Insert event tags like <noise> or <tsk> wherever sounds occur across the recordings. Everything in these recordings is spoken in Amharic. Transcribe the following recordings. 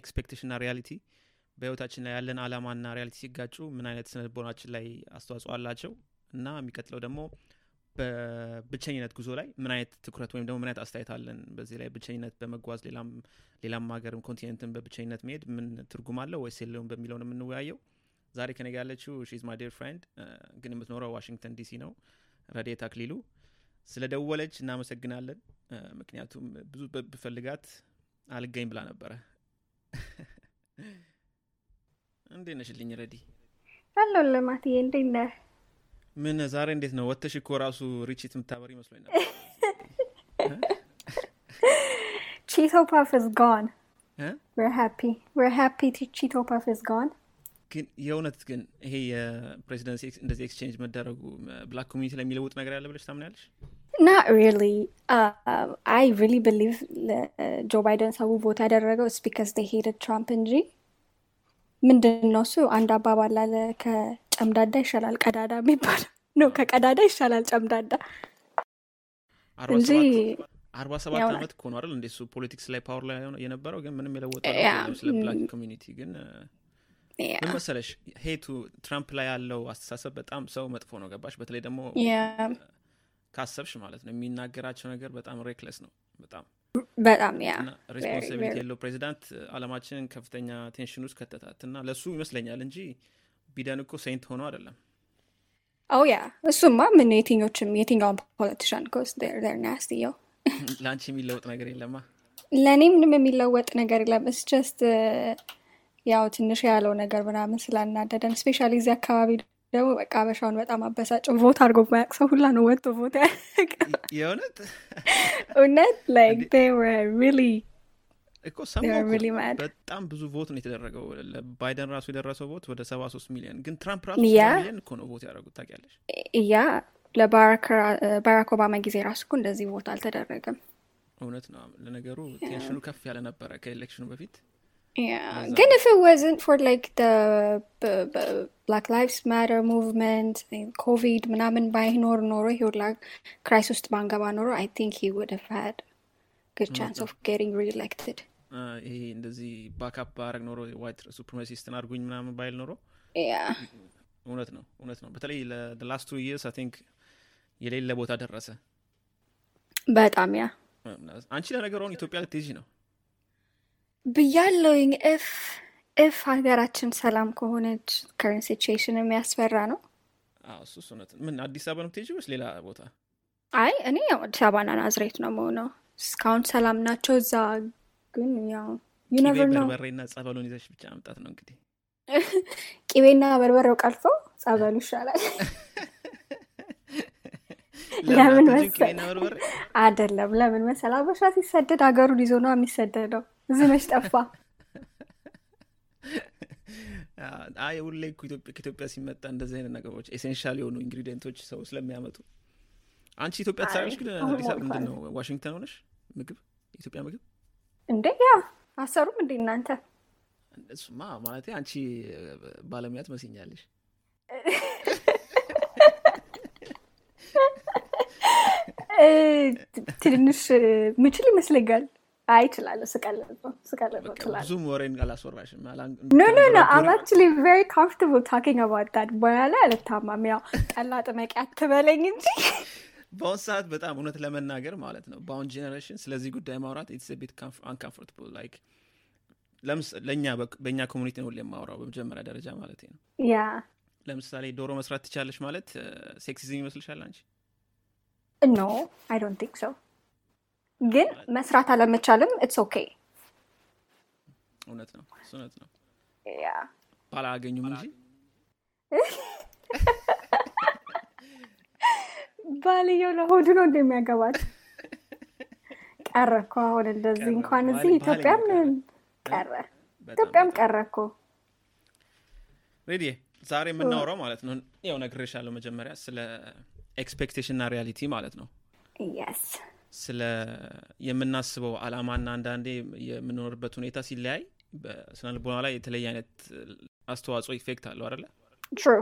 expectation ና reality በህይወታችን ላይ ያለን አላማና reality ሲጋጩ ምን አይነት ስነ ልቦናችን ላይ አስተዋጽኦ አላቸው? እና የሚቀጥለው ደግሞ በብቸኝነት ጉዞ ላይ ምን አይነት ትኩረት ወይም ደግሞ ምን አይነት አስተያየት አለን? በዚህ ላይ ብቸኝነት በመጓዝ ሌላም ሀገርም continent ን በብቸኝነት መሄድ ምን ትርጉም አለው ወይስ የለውም በሚለው የምንወያየው። ዛሬ ከኔ ያለችው she's my dear friend ግን የምትኖረው ዋሽንግተን ዲሲ ነው። ረድኤት አክሊሉ ስለ ደወለች እናመሰግናለን። ምክንያቱም ብዙ ብፈልጋት አልገኝ ብላ ነበረ እንዴት ነሽልኝ ረዲ? አሎ ልማትዬ እንዴት ነህ? ምን ዛሬ እንዴት ነው? ወጥተሽ እኮ ራሱ ርችት የምታበሪ መስሎኝ ነበር። Trump is gone. ግን የእውነት ግን ይሄ የፕሬዚደንት እንደዚህ exchange መደረጉ black community ላይ የሚለውጥ ነገር ያለ ብለሽ ታምናለሽ Not really. Uh, I really believe ጆ ባይደን ሰው vote ያደረገው they hated Trump እንጂ ምንድን ነው እሱ አንድ አባባል አለ ከጨምዳዳ ይሻላል ቀዳዳ የሚባል <laughs> ነው ከቀዳዳ ይሻላል ጨምዳዳ እንጂ አርባ ሰባት ዓመት እኮ ነው አይደል እንደ እሱ politics ላይ power ላይ የነበረው ግን ምንም የለወጠ yeah፣ ለውጥ የለም ስለ black community ግን Yeah. ምን መሰለሽ ሄቱ ትራምፕ ላይ ያለው አስተሳሰብ በጣም ሰው መጥፎ ነው ገባሽ በተለይ ደግሞ. ካሰብሽ ማለት ነው። የሚናገራቸው ነገር በጣም ሬክለስ ነው። በጣም በጣም ያ የለው ፕሬዚዳንት አለማችንን ከፍተኛ ቴንሽን ውስጥ ከተታት እና ለእሱ ይመስለኛል እንጂ ቢደን እኮ ሴንት ሆኖ አይደለም። ኦ ያ እሱማ ምን የትኞችም የትኛውን ፖለቲሻን ኮስ ር ናስቲ ው ለአንቺ የሚለውጥ ነገር የለማ? ለእኔ ምንም የሚለወጥ ነገር የለም። it's just ያው ትንሽ ያለው ነገር ምናምን ስላናደደን especially እዚህ አካባቢ ደግሞ በቃ አበሻውን በጣም አበሳጭው vote አድርጎ ማያቅ ሰው ሁላ ነው ወጥቶ vote ያደረገ የእውነት? እውነት? like እኮ በጣም ብዙ vote ነው የተደረገው። ለባይደን ራሱ የደረሰው vote ወደ ሰባ ሶስት ሚሊዮን ግን ትራምፕ ራሱ ሚሊዮን እኮ ነው vote ያደረጉት ታውቂያለሽ? yeah ለባራክ ኦባማ ጊዜ ራሱ እኮ እንደዚህ vote አልተደረገም። እውነት ነው። ለነገሩ tension ኑ ከፍ ያለ ነበረ ከ election ኑ በፊት Yeah, ለዛ again, ነው if it wasn't for like the b- b- Black Lives Matter movement, and COVID, ምናምን ባይኖር ኖሮ he would like crisis ውስጥ ባንገባ ኖሮ I think he would have had good እውነት chance ነው of getting reelected. አ፣ ይሄ እንደዚህ back up ባረግ ኖሮ white supremacist ን አድርጉኝ ምናምን ባይል ኖሮ Yeah, እውነት ነው እውነት ነው በተለይ ለ last two years I think የሌለ ቦታ ደረሰ በጣም yeah አንቺ ለነገሩ አሁን ኢትዮጵያ ልትሄጂ ነው ብያለሁኝ። if if ሀገራችን ሰላም ከሆነች current situation የሚያስፈራ ነው። እሱ እሱ እውነት ምን አዲስ አበባ ነው የምትሄጂው ወይስ ሌላ ቦታ አይ እኔ ያው አዲስ አበባና ናዝሬት ነው መሆነው። እስካሁን ሰላም ናቸው እዛ፣ ግን ያው never know በርበሬና ጸበሉን ይዘሽ ብቻ መምጣት ነው እንግዲህ <laughs> ቂቤና በርበሬው ቀርቶ ጸበሉ ይሻላል። <laughs> ለምን መሰል አይደለም። ለምን መሰል አበሻ ሲሰደድ ሀገሩን ይዞ ነው የሚሰደደው። መች ጠፋ? <laughs> አይ ሁሌ ኢትዮጵያ ከኢትዮጵያ ሲመጣ እንደዚህ አይነት ነገሮች essential የሆኑ ingredient ኦች ሰው ስለሚያመጡ አንቺ ኢትዮጵያ ትሰራለሽ ግን አዲስ አበባ ምንድን ነው ዋሽንግተን ሆነሽ ምግብ የኢትዮጵያ ምግብ እንዴ? ያ አሰሩም እንዴ እናንተ? እሱማ ማለት አንቺ ባለሙያ ትመስኛለሽ <laughs> ትንሽ ምችል ይመስለኛል። አይ እችላለሁ። ስቀልድ ነው ስቀልድ ነው በቃ ትላለህ። ብዙም ወሬን አላስወራሽም አላ- no no no um እንድታንጎራጉሪ actually very comfortable talking about that። በኋላ ላይ አልታማም። ያው ጠላ ጥመቂ አትበለኝ እንጂ በአሁን ሰዓት በጣም እውነት ለመናገር ማለት ነው በአሁን generation ስለዚህ ጉዳይ ማውራት it's a bit uncomfortable like ለእኛ በእኛ community ነው የማውራው በመጀመሪያ ደረጃ ማለት ነው yeah ለምሳሌ ዶሮ መስራት ትቻለሽ ማለት sexism ይመስልሻል አንቺ no I don't think so። ግን መስራት አለመቻልም it's okay። እውነት ነው እውነት ነው። ባላገኙም እንጂ? <laughs> ባልየው ለሆዱ ነው እንደሚያገባት። ቀረ እኮ አሁን እንደዚህ እንኳን እዚህ ኢትዮጵያም ቀረ። ኢትዮጵያም ቀረ እኮ። ረዲ ዛሬ የምናወራው ማለት ነው ያው ነግሬሻለሁ መጀመሪያ ስለ expectation ና reality ማለት ነው ስለ የምናስበው አላማና አንዳንዴ የምንኖርበት ሁኔታ ሲለያይ በስነ ልቦና ላይ የተለየ አይነት አስተዋጽኦ effect አለው true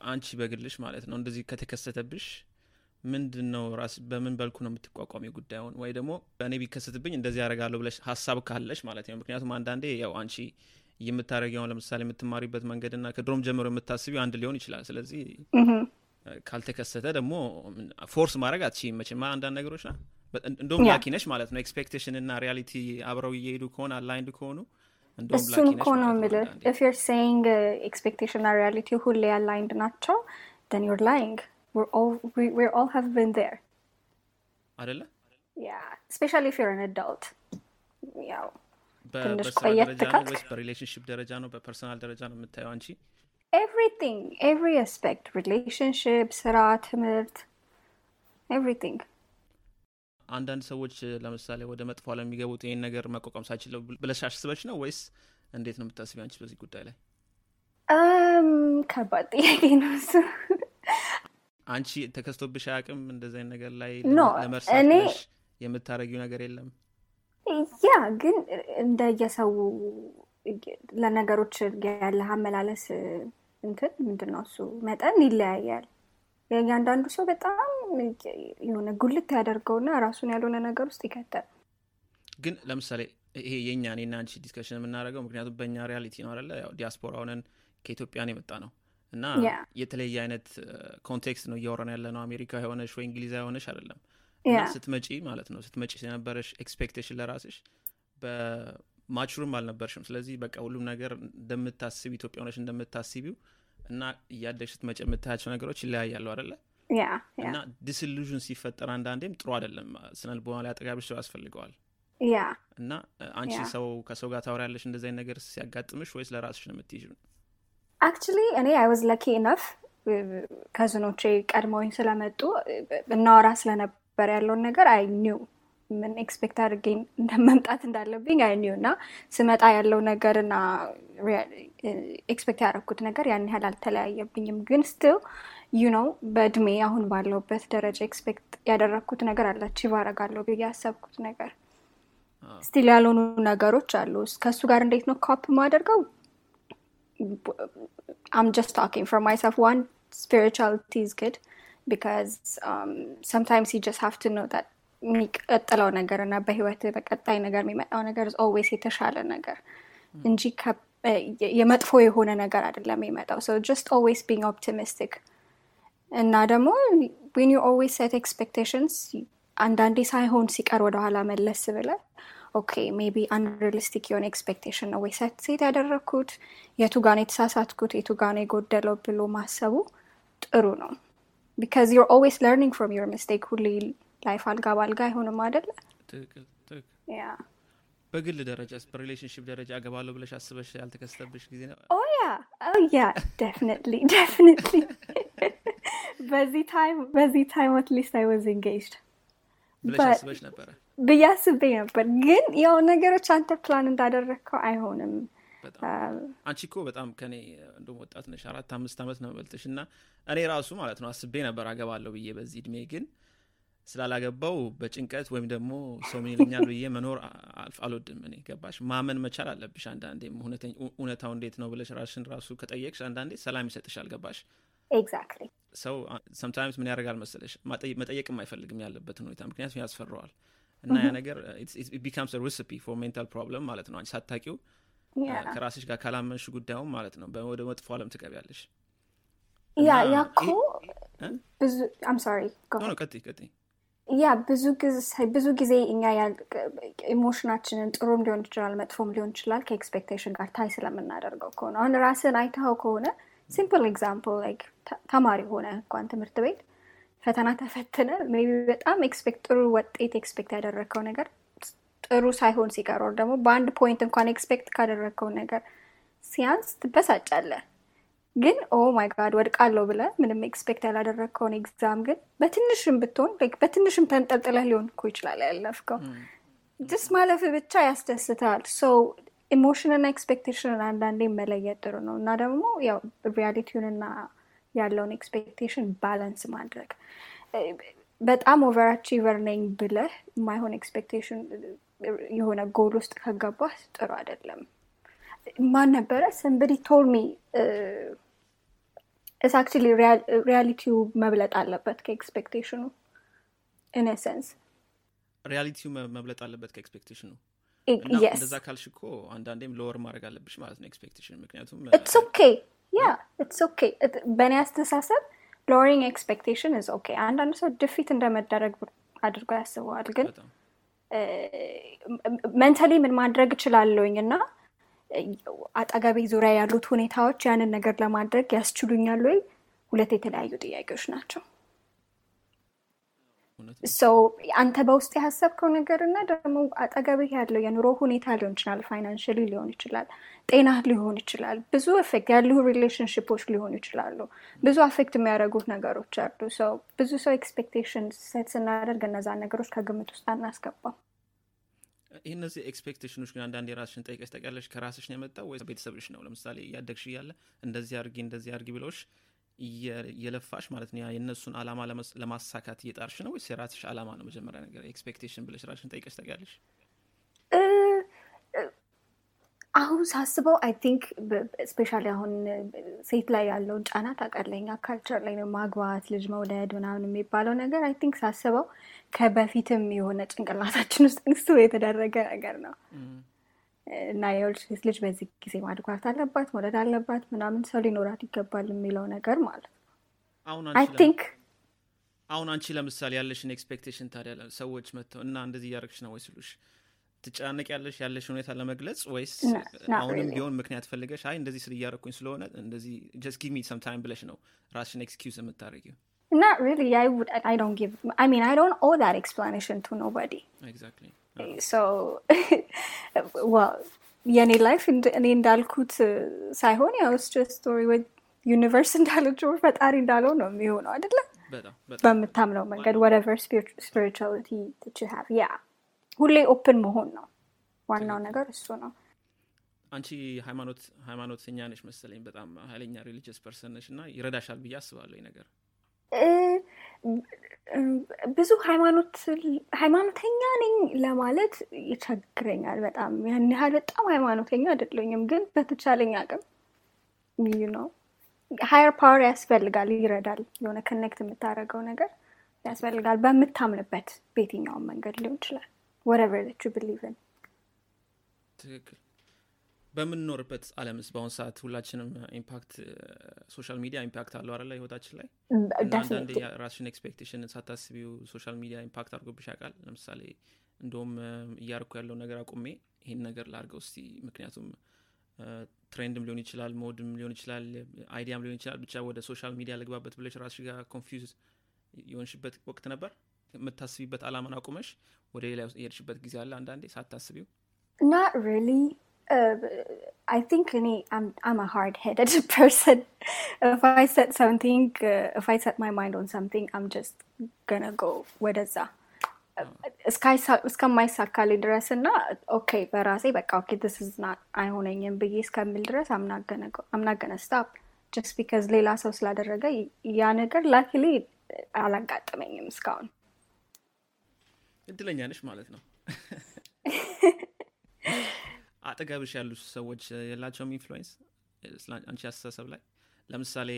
አንቺ በግልሽ ማለት ነው እንደዚህ ከተከሰተብሽ ምንድን ነው ራስ በምን በልኩ ነው የምትቋቋሚ ጉዳዩን? ወይ ደግሞ እኔ ቢከሰትብኝ እንደዚህ ያደርጋለሁ ብለሽ ሀሳብ ካለሽ ማለት ነው። ምክንያቱም አንዳንዴ ያው አንቺ የምታደረጊውን ለምሳሌ የምትማሪበት መንገድና ከድሮም ጀምሮ የምታስቢው አንድ ሊሆን ይችላል። ስለዚህ ካልተከሰተ ደግሞ force ማድረግ አትችይም መቼም። አንዳንድ ነገሮች ና እንደውም lucky ነሽ ማለት ነው። expectation እና reality አብረው እየሄዱ ከሆነ aligned ከሆኑ እሱን እኮ ነው የምልህ if you're saying expectation እና reality ሁሌ aligned ናቸው then you're lying. We're all we, we all have been there. አደለ yeah especially if you're an adult. ያው ትንሽ ቆየት ካልክ በ relationship ደረጃ ነው? በ personal ደረጃ ነው የምታየው አንቺ everything every aspect relationship ስራ ትምህርት everything. አንዳንድ ሰዎች ለምሳሌ ወደ መጥፎ ለሚገቡት ይህን ነገር መቋቋም ሳይችለው ብለሽ አስበሽ ነው ወይስ እንዴት ነው የምታስቢ አንቺ በዚህ ጉዳይ ላይ? ከባድ ጥያቄ ነው እሱ። አንቺ ተከስቶብሽ አያውቅም? እንደዚህ አይነት ነገር ላይ ለመርሳት የምታደረጊው ነገር የለም? ያ ግን እንደየሰው ለነገሮች ያለህ አመላለስ እንትን ምንድን ነው እሱ መጠን ይለያያል። የእያንዳንዱ ሰው በጣም የሆነ ጉልት ያደርገውና ራሱን ያልሆነ ነገር ውስጥ ይከተል። ግን ለምሳሌ ይሄ የእኛ እኔና አንቺ discussion የምናደርገው ምክንያቱም በእኛ reality ነው አለ ያው ዲያስፖራ ሆነን ከኢትዮጵያን የመጣ ነው እና. የተለየ አይነት context ነው እያወራን ያለ ነው አሜሪካ የሆነሽ ወይ እንግሊዛ የሆነሽ አይደለም እና ስትመጪ ማለት ነው ስትመጪ የነበረሽ expectation ለራስሽ በ mature ም አልነበርሽም። ስለዚህ በቃ ሁሉም ነገር እንደምታስቢ ኢትዮጵያ ሆነሽ እንደምታስቢው እና እያደግሽ ስትመጪ የምታያቸው ነገሮች ይለያያሉ yeah እና disillusion ሲፈጠር አንዳንዴም ጥሩ አይደለም። ስነ ልቦና ላይ ሰው ያስፈልገዋል። yeah። እና አንቺ ሰው ከሰው ጋር ታወሪያለሽ እንደዚህ ነገር ሲያጋጥምሽ ወይስ ለራስሽ ነው የምትይዥው? actually እኔ I was lucky enough cousin ኦቼ ቀድመውኝ ስለመጡ እናወራ ስለነበር ያለውን ነገር I knew ምን expect አድርጌ መምጣት እንዳለብኝ I knew እና ስመጣ ያለው ነገር እና expect ያደረግኩት ነገር ያን ያህል አልተለያየብኝም። ግን ስትል you know በእድሜ አሁን ባለውበት ደረጃ expect ያደረግኩት ነገር አለ achieve አደርጋለሁ ብዬ ያሰብኩት ነገር still ያልሆኑ ነገሮች አሉ። ከእሱ ጋር እንዴት ነው cope ማደርገው? Just talking for myself. One, spirituality is good because um, sometimes you just have to know that የሚቀጥለው ነገር እና በህይወት በቀጣይ ነገር የሚመጣው ነገር always የተሻለ ነገር እንጂ የመጥፎ የሆነ ነገር አይደለም የሚመጣው። So just always being optimistic. እና ደግሞ when you always set expectations አንዳንዴ ሳይሆን ሲቀር ወደኋላ መለስ ብለ okay maybe unrealistic የሆነ expectation ነው ወይ set set ያደረግኩት የቱ ነው የተሳሳትኩት? የቱ ጋ ነው የጎደለው ብሎ ማሰቡ ጥሩ ነው። because you're always learning from your mistake ሁሌ life አልጋ ባልጋ አይሆንም አደለ yeah። በግል ደረጃ በ relationship ደረጃ አገባለሁ ብለሽ አስበሽ ያልተከሰተብሽ ጊዜ ነው? oh yeah, definitely, definitely. በዚህ time በዚህ time least I was engaged. ብለሽ አስበሽ ነበረ? ብዬ አስቤ ነበር፣ ግን ያው ነገሮች አንተ ፕላን እንዳደረግከው አይሆንም። አንቺ እኮ በጣም ከኔ እንደም ወጣት ነሽ አራት አምስት ዓመት ነው መልጥሽ እና እኔ ራሱ ማለት ነው አስቤ ነበር አገባለሁ ብዬ በዚህ እድሜ ግን ስላላገባው በጭንቀት ወይም ደግሞ ሰው ምን ይለኛል ብዬ መኖር አልወድም እኔ። ገባሽ? ማመን መቻል አለብሽ እውነተኝ- እውነታው እንዴት ነው ብለሽ ራስሽን ራሱ ከጠየቅሽ አንዳንዴ ሰላም ይሰጥሻል። ገባሽ? ሰው ሰምታይምስ ምን ያደርጋል መሰለሽ? መጠየቅም አይፈልግም ያለበትን ሁኔታ። ምክንያቱም ያስፈራዋል። እና ያ ነገር becomes recipe for mental problem ማለት ነው። አንቺ ሳታቂው ከራስሽ ጋር ካላመንሽ ጉዳዩም ማለት ነው። ወደ መጥፎ አለም ትገቢያለሽ። yeah እና ያ እኮ እ? ብዙ I'm sorry ቀጥይ ቀጥይ yeah ብዙ ጊዜ እኛ emotion ኣችንን ጥሩም ሊሆን ይችላል መጥፎም ሊሆን ይችላል ከ expectation ጋር tie ስለምናደርገው ከሆነ አሁን ራስን አይተኸው ከሆነ simple example like ተማሪ ሆነ እንኳን ትምህርት ቤት ፈተና ተፈትነ maybe በጣም expect ጥሩ ውጤት expect ያደረግከው ነገር ጥሩ ሳይሆን ሲቀር ደግሞ በአንድ point እንኳን expect ካደረግከው ነገር ሲያንስ ትበሳጫለህ። ግን oh my God ወድቃለሁ ብለ ምንም expect ያላደረግከውን exam ግን በትንሽም ብትሆን በትንሽም ተንጠልጥለህ ሊሆን እኮ ይችላል ያለፍከው just ማለፍ ብቻ ያስደስታል። so emotion ና expectation ን አንዳንዴ መለየት ጥሩ ነው እና ደግሞ ያው reality ውንና ያለውን expectation balance ማድረግ በጣም over achiever ነኝ ብለህ የማይሆን expectation የሆነ ጎል ውስጥ ከገባህ ጥሩ አይደለም። ማን ነበረ? somebody told me it's actually reality ው መብለጥ አለበት ከ expectation ኑ in sense reality ው መብለጥ አለበት ከ expectation ኑ? እንደዛ ካልሽ እኮ አንዳንዴም lower ማድረግ አለብሽ ማለት ነው expectation። ምክንያቱም ኢትስ ኦኬ ያ ኢትስ ኦኬ በእኔ አስተሳሰብ lowering expectation is okay አንዳንድ ሰው defeat እንደመደረግ አድርጎ ያስበዋል ግን mentally ምን ማድረግ እችላለሁኝ? እና አጠገቤ ዙሪያ ያሉት ሁኔታዎች ያንን ነገር ለማድረግ ያስችሉኛል ወይ? ሁለት የተለያዩ ጥያቄዎች ናቸው። ሰው አንተ በውስጥ ያሰብከው ነገር እና ደግሞ አጠገብህ ያለው የኑሮ ሁኔታ ሊሆን ይችላል financially ሊሆን ይችላል ጤና ሊሆን ይችላል ብዙ effect ያሉ relationship ኦች ሊሆኑ ይችላሉ። ብዙ affect የሚያደርጉት ነገሮች አሉ። ሰው ብዙ ሰው expectation set ስናደርግ እነዛን ነገሮች ከግምት ውስጥ አናስገባም ይህ እነዚህ expectation ኖች ግን አንዳንድ የራስሽን ጠይቀሽ ታውቂያለሽ? ከራስሽ ነው የመጣው ወይ ቤተሰብሽ ነው? ለምሳሌ እያደግሽ እያለ እንደዚህ አርጊ እንደዚህ አርጊ ብለውሽ የለፋሽ ማለት ነው። የእነሱን አላማ ለማሳካት እየጣርሽ ነው ወይስ የራስሽ አላማ ነው መጀመሪያ ነገር? expectation ብለሽ ራስሽን ጠይቀሽ ታውቂያለሽ አሁን ሳስበው I think especially አሁን ሴት ላይ ያለውን ጫና ታውቃለኛ culture ላይ ማግባት ልጅ መውለድ ምናምን የሚባለው ነገር I think ሳስበው ከበፊትም የሆነ ጭንቅላታችን ውስጥ ንሱ የተደረገ ነገር ነው። እና የወልድ ሴት ልጅ በዚህ ጊዜ ማድጓት አለባት መውለድ አለባት ምናምን ሰው ሊኖራት ይገባል የሚለው ነገር ማለት ነው። I think አሁን አንቺ ለምሳሌ ያለሽን expectation ታዲያ ሰዎች መጥተው እና እንደዚህ እያደረግሽ ነው ወይ ስሉሽ ትጨናነቅ ያለሽ ያለሽ ሁኔታ ለመግለጽ ወይስ አሁንም ቢሆን ምክንያት ፈልገሽ አይ እንደዚህ ስል እያረኩኝ ስለሆነ እንደዚህ just give me some time ብለሽ ነው ራስሽን excuse የምታደረጊው Not really. I would. I don't give. I mean, I don't owe that explanation to nobody. Exactly. So, <laughs> well, የኔ life እኔ እንዳልኩት ሳይሆን ያው just story ወይ universe እንዳለችው ፈጣሪ እንዳለው ነው የሚሆነው አይደለ በምታምነው መንገድ whatever spirituality to have yeah ሁሌ open መሆን ነው። ዋናው ነገር እሱ ነው። አንቺ ሃይማኖት ሃይማኖተኛ ነሽ መሰለኝ። በጣም ሀይለኛ religious person ነሽ እና ይረዳሻል ብዬ አስባለሁ ነገር። ብዙ ሃይማኖተኛ ነኝ ለማለት ይቸግረኛል በጣም። ያን ያህል በጣም ሃይማኖተኛ አይደለኝም ግን በተቻለኝ አቅም ነው። higher power ያስፈልጋል ይረዳል። የሆነ connect የምታደረገው ነገር ያስፈልጋል በምታምንበት በየትኛውን መንገድ ሊሆን ይችላል whatever you believe in ትክክል። በምንኖርበት አለምስ በአሁኑ ሰዓት ሁላችንም impact social media impact አለው አለ ህይወታችን ላይ? አንዳንዴ ራስሽን expectation ሳታስቢው social media impact አድርጎብሽ ያውቃል? ለምሳሌ እንደውም እያርኩ ያለው ነገር አቁሜ ይህን ነገር ላርገው እስቲ። ምክንያቱም trend ም ሊሆን ይችላል mode ም ሊሆን ይችላል idea ም ሊሆን ይችላል። ብቻ ወደ social media ልግባበት ብለሽ ራስሽ ጋር confuse የሆንሽበት ወቅት ነበር? የምታስቢበት አላማን አቁመሽ ወደ ሌላ የሄድሽበት ጊዜ አለ አንዳንዴ ሳታስቢው? Not really. Uh, I think any, I'm I'm a hard-headed <laughs> person. if I set something, uh, if I set my mind on something, I'm just gonna go ወደዛ. እስከማይሳካልኝ ድረስ እና okay በራሴ በቃ okay this is not አይሆነኝም ብዬ እስከምል ድረስ I'm not gonna stop just because ሌላ ሰው ስላደረገ ያ ነገር luckily አላጋጠመኝም እስካሁን እድለኛ ነሽ ማለት ነው። አጠገብሽ ያሉ ሰዎች የላቸውም influence? አንቺ አስተሳሰብ ላይ? ለምሳሌ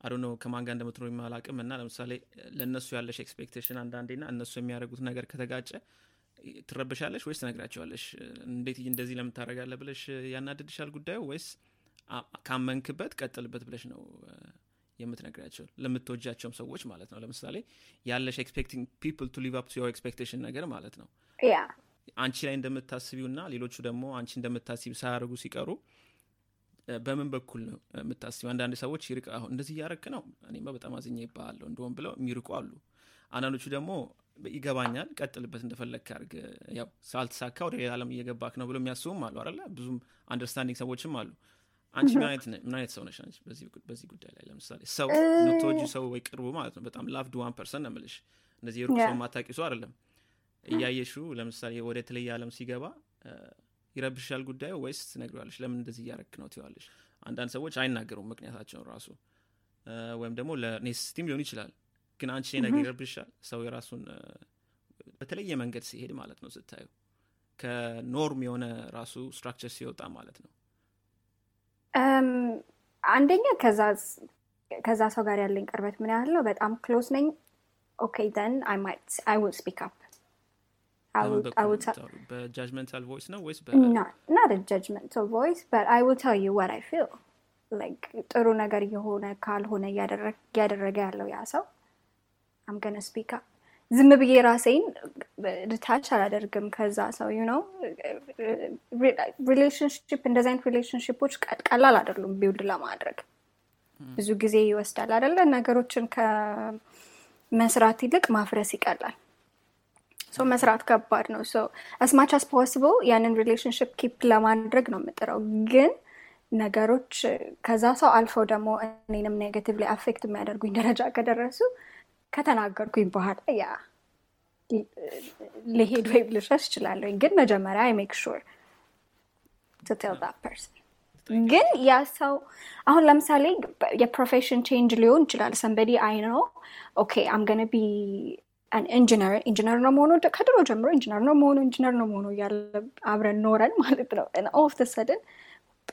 I don't know ከማን ጋር እንደምትኖር አላቅም እና ለምሳሌ ለእነሱ ያለሽ expectation አንዳንዴ ና እነሱ የሚያደርጉት ነገር ከተጋጨ ትረብሻለሽ ወይስ ትነግራቸዋለሽ? እንዴት እንደዚህ ለምን ታደርጋለህ ብለሽ ያናድድሻል ጉዳዩ ወይስ ካመንክበት ቀጥልበት ብለሽ ነው የምትነግራቸው ለምትወጃቸውም ሰዎች ማለት ነው። ለምሳሌ ያለሽ expecting people to live up to expectation ነገር ማለት ነው። አንቺ ላይ እንደምታስቢው እና ሌሎቹ ደግሞ አንቺ እንደምታስቢው ሳያደርጉ ሲቀሩ በምን በኩል ነው የምታስቢው? አንዳንድ ሰዎች ይርቅ አሁን እንደዚህ እያረክ ነው እኔማ በጣም አዝኜብሃለሁ እንደሆም ብለው የሚርቁ አሉ። አንዳንዶቹ ደግሞ ይገባኛል ቀጥልበት እንደፈለግ ያርግ ያው ስላልተሳካ ወደ ሌላ ዓለም እየገባክ ነው ብሎ የሚያስቡም አሉ አለ ብዙም understanding ሰዎችም አሉ አንቺ ምን አይነት ሰው ነሽ አንቺ በዚህ ጉዳይ ላይ? ለምሳሌ ሰው የምትወጂ ሰው ወይ ቅርቡ ማለት ነው። በጣም loved one person ነው ምልሽ እንደዚህ የሩቅ ሰው የማታቂው ሰው አይደለም። እያየሹ ለምሳሌ ወደ የተለየ ዓለም ሲገባ ይረብሻል ጉዳዩ ወይስ ትነግረዋለሽ? ለምን እንደዚህ እያረክ ነው ትዋለሽ አንዳንድ ሰዎች አይናገሩም ምክንያታቸውን ራሱ። ወይም ደግሞ ለኔስቲም ሊሆን ይችላል። ግን አንቺ ነገር ይረብሻል። ሰው የራሱን በተለየ መንገድ ሲሄድ ማለት ነው ስታዩ ከ norm የሆነ ራሱ structure ሲወጣ ማለት ነው አንደኛ ከዛ ከዛ ሰው ጋር ያለኝ ቅርበት ምን ያህል ነው? በጣም close ነኝ። okay then I might I will speak up በምን በኩል ነው የምታወሩ? በ judgmental voice ነው ወይስ በ not a judgmental voice but I will tell you what I feel like ጥሩ ነገር እየሆነ ካልሆነ እያደረግ- እያደረገ ያለው ያ ሰው I'm gonna speak up ዝም ብዬ ራሴን detach አላደርግም። ከዛ ሰው ነው relationship እንደዚህ አይነት relationship ኦች ቀላል አይደሉም build ለማድረግ። ብዙ ጊዜ ይወስዳል አይደለ? ነገሮችን ከመስራት ይልቅ ማፍረስ ይቀላል። so መስራት ከባድ ነው። so as much as possible ያንን relationship keep ለማድረግ ነው የምጥረው። ግን ነገሮች ከዛ ሰው አልፈው ደግሞ እኔንም negatively affect የሚያደርጉኝ ደረጃ ከደረሱ ከተናገርኩኝ በኋላ ያ ልሄድ ወይም ልሸሽ እችላለሁኝ። ግን መጀመሪያ I make sure tell person ግን ያ ሰው አሁን ለምሳሌ የ profession change ሊሆን ይችላል። somebody I know okay I'm gonna be engineer engineer ነው መሆኑ ከድሮ ጀምሮ ኢንጂነር ነው መሆኑ ኢንጂነር ነው መሆኑ እያለ አብረን ኖረን ማለት ነው። of a sudden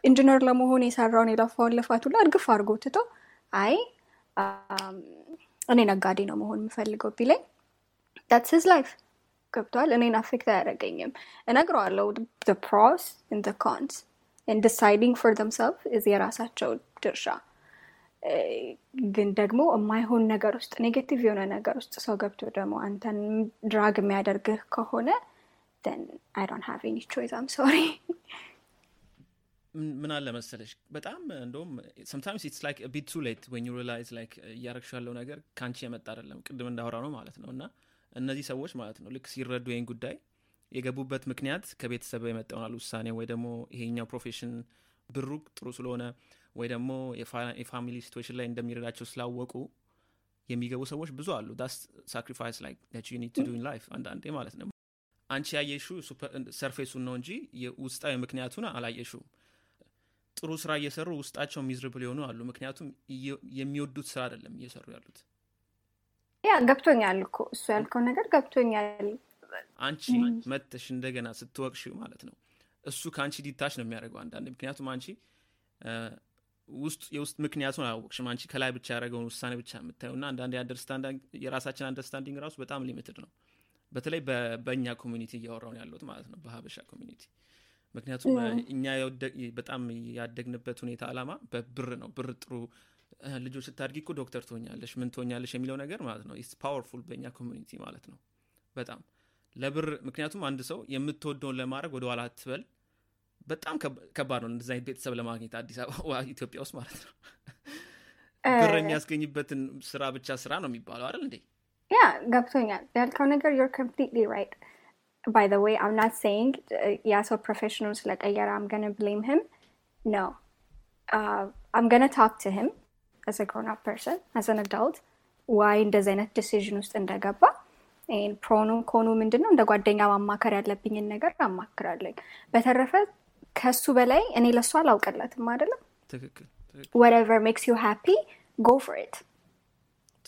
engineer ለመሆን የሰራውን የለፋውን ልፋት ሁላ እርግፍ አድርጎ ትቶ አይ እኔ ነጋዴ ነው መሆን የምፈልገው ቢለኝ that's his life ገብቷል? እኔን affect አያደርገኝም። እነግረዋለሁ and the cons and deciding for themselves is የራሳቸው ድርሻ። ግን ደግሞ የማይሆን ነገር ውስጥ negative የሆነ ነገር ውስጥ ሰው ገብቶ ደግሞ አንተን drag የሚያደርግህ ከሆነ then I don't have any choice I'm sorry <laughs> ምን- አለ መሰለሽ? በጣም እንደውም it's like a bit too late when you realize like እያረግሽ ያለው ነገር ከአንቺ የመጣ አይደለም ቅድም እንዳወራ ነው ማለት ነው። እና እነዚህ ሰዎች ማለት ነው ልክ ሲረዱ ይህን ጉዳይ የገቡበት ምክንያት ከቤተሰብ የመጣውናል ውሳኔ ወይ ደግሞ ይሄኛው profession ብሩ ጥሩ ስለሆነ ወይ ደግሞ የፋ- የ family situation ላይ እንደሚረዳቸው ስላወቁ የሚገቡ ሰዎች ብዙ አሉ። that's sacrifice ላይ you need to do life አንዳንዴ ማለት ነው። አንቺ ያየሽው surface ኡን ነው እንጂ የውስጣዊ ምክንያቱን አላየሽውም ጥሩ ስራ እየሰሩ ውስጣቸው miserable የሆኑ አሉ። ምክንያቱም የሚወዱት ስራ አይደለም እየሰሩ ያሉት። yeah ገብቶኛል እኮ እሱ ያልከው ነገር ገብቶኛል። አንቺ መተሽ እንደገና ስትወቅሽው ማለት ነው። እሱ ከአንቺ detach ነው የሚያደርገው አንዳንድ ምክንያቱም አንቺ ውስጥ የውስጥ ምክንያቱን አላወቅሽም። አንቺ ከላይ ብቻ ያደረገውን ውሳኔ ብቻ የምታየው። እና አንዳንድ የራሳችን understanding ራሱ በጣም limited ነው። በተለይ በእኛ community እያወራውን ያለሁት ማለት ነው። በሀበሻ community ምክንያቱም እኛ በጣም ያደግንበት ሁኔታ አላማ በብር ነው። ብር ጥሩ ልጆች ስታድጊ እኮ ዶክተር ትሆኛለሽ ምን ትሆኛለሽ የሚለው ነገር ማለት ነው። it's powerful በእኛ community ማለት ነው። በጣም ለብር ምክንያቱም አንድ ሰው የምትወደውን ለማድረግ ወደ ኋላ አትበል። በጣም ከባ- ከባድ ነው። እንደዚ አይነት ቤተሰብ ለማግኘት አዲስ አበባ <laughs> ኢትዮጵያ ውስጥ ማለት ነው። ብር የሚያስገኝበትን ስራ ብቻ ስራ ነው የሚባለው አይደል እንዴ? yeah ገብቶኛል። ያልከው ነገር you're completely right by the way I'm not saying ያ ሰው profession ኡን ስለቀየረ I'm gonna blame him no I'm gonna talk to him as a grown up person as an adult. why እንደዚህ አይነት decision ውስጥ እንደገባ ይሄን pro ኑ con ኑ ምንድን ነው እንደ ጓደኛ ማማከር ያለብኝን ነገር አማክራለኝ በተረፈ ከሱ በላይ እኔ ለሱ አላውቅለትም አይደለም ትክክል ትክክል whatever makes you happy go for it.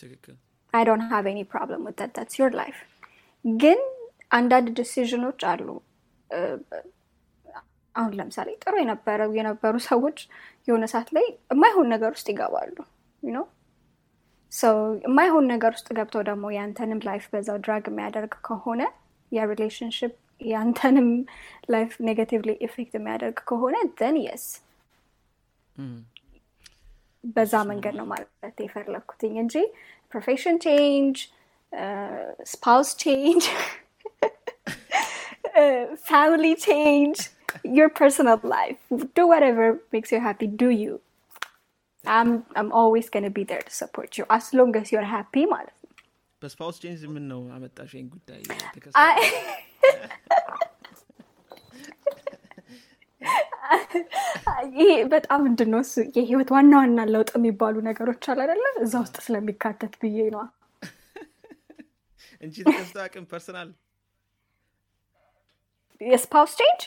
ትክክል I don't have any problem with that. That's your life. ግን አንዳንድ decision ኦች አሉ። አሁን ለምሳሌ ጥሩ የነበረው የነበሩ ሰዎች የሆነ ሰዓት ላይ የማይሆን ነገር ውስጥ ይገባሉ ነው ሰው የማይሆን ነገር ውስጥ ገብተው ደግሞ ያንተንም life በዛው drag የሚያደርግ ከሆነ የ relationship ያንተንም life negatively affect የሚያደርግ ከሆነ then yes um፣ በዛ መንገድ ነው ማለት የፈለግኩትኝ እንጂ profession change spouse change family change your personal life. Do whatever makes you happy do you. I'm i'm always to be there to support you as long as you're happy ማለት ነው. በ spouse change ምን ነው አመጣሽ ይህን ጉዳይ ይሄ በጣም ምንድን ነው እሱ? የህይወት ዋና ዋና ለውጥ የሚባሉ ነገሮች አለ አይደለ? እዛ ውስጥ ስለሚካተት ብዬ ነዋ። እንጂ ተከስቶ አቅም ፐርሰናል የስፓውስ ቼንጅ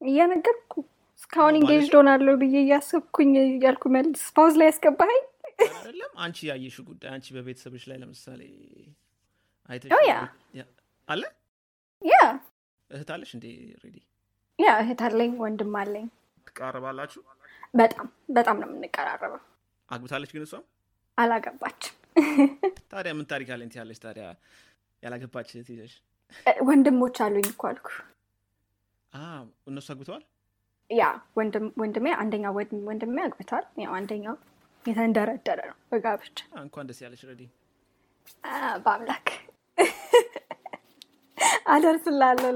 እየነገርኩ እስካሁን ኢንጌጅድ ሆናለሁ ብዬ እያሰብኩኝ እያልኩ መልስ ስፓውዝ ላይ ያስገባኸኝ? አይደለም አንቺ ያየሽው ጉዳይ አንቺ በቤተሰብሽ ላይ ለምሳሌ አይተሽ አለ? ያ እህት አለሽ እንዴ? ሬዲ? ያ እህት አለኝ ወንድም አለኝ። ትቃረባላችሁ በጣም በጣም ነው የምንቀራረበው። አግብታለች ግን እሷም? አላገባችም። ታዲያ ምን ታሪክ አለኝ ትያለች ታዲያ ያላገባች እህት ይዘሽ ወንድሞች አሉኝ እኮ አልኩ። እነሱ አግብተዋል? yeah ወንድሜ አንደኛው ወንድ- ወንድሜ አግብቷል። ያው አንደኛው የተንደረደረ ነው በጋብቻ። እንኳን ደስ ያለች ረዲ። በአምላክ <laughs> አደርስላለሁ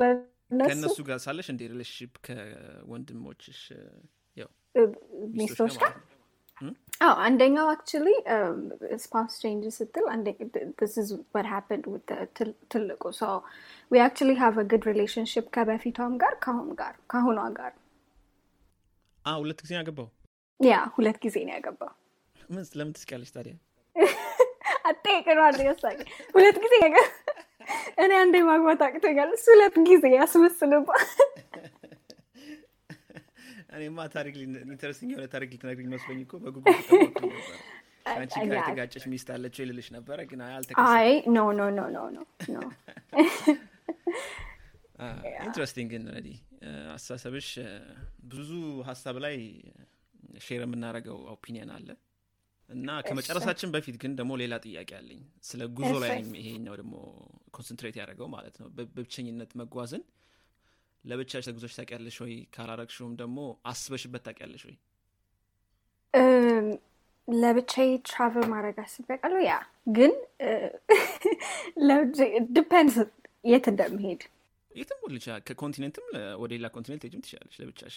ከእነሱ ጋር ሳለሽ እንደ relationship ከወንድሞችሽ? ሚስቶች ጋር አዎ አንደኛው actually spouse change ስትል ትልቁ we actually have a good relationship ከበፊቷም ጋር ከአሁን ጋር ከአሁኗ ጋር። ሁለት ጊዜ ያገባው? yeah ሁለት ጊዜ ነው ያገባው። ምን ለምን ትስቂያለሽ ታዲያ? <laughs> አጠይቅነው አድርገሳኝ ሁለት ጊዜ ያገ <laughs> እኔ አንዴ ማግባት አቅቶኛል። እሱ ሁለት ጊዜ ያስመስልባ እኔማ ታሪክ interesting የሆነ ታሪክ ልትነግሪኝ መስሎኝ እኮ በጉጉት ነበር። ከአንቺ ጋር የተጋጨች ሚስት አለችው ይልልሽ ነበረ ግን አይ አይ አልተከሰተም ኖ ኖ ኖ ኖ ኖ። <laughs> ኢንትረስቲንግ ግን ረዲ አስተሳሰብሽ ብዙ ሀሳብ ላይ share የምናደርገው opinion አለ። እና ከመጨረሳችን በፊት ግን ደግሞ ሌላ ጥያቄ አለኝ። ስለ ጉዞ ላይ ይሄኛው ደግሞ concentrate ያደረገው ማለት ነው። በብቸኝነት መጓዝን ለብቻሽ ተጉዞች ታውቂያለሽ ወይ? ካላረግሽውም ደግሞ አስበሽበት ታውቂያለሽ ወይ? ለብቻዬ travel ማድረግ አስቤያለሁ። yeah ግን depends <laughs> የት እንደምሄድ። የትም ልቻ ከ continent ም ወደ ሌላ continent ሄጅም ትችላለች ለብቻሽ።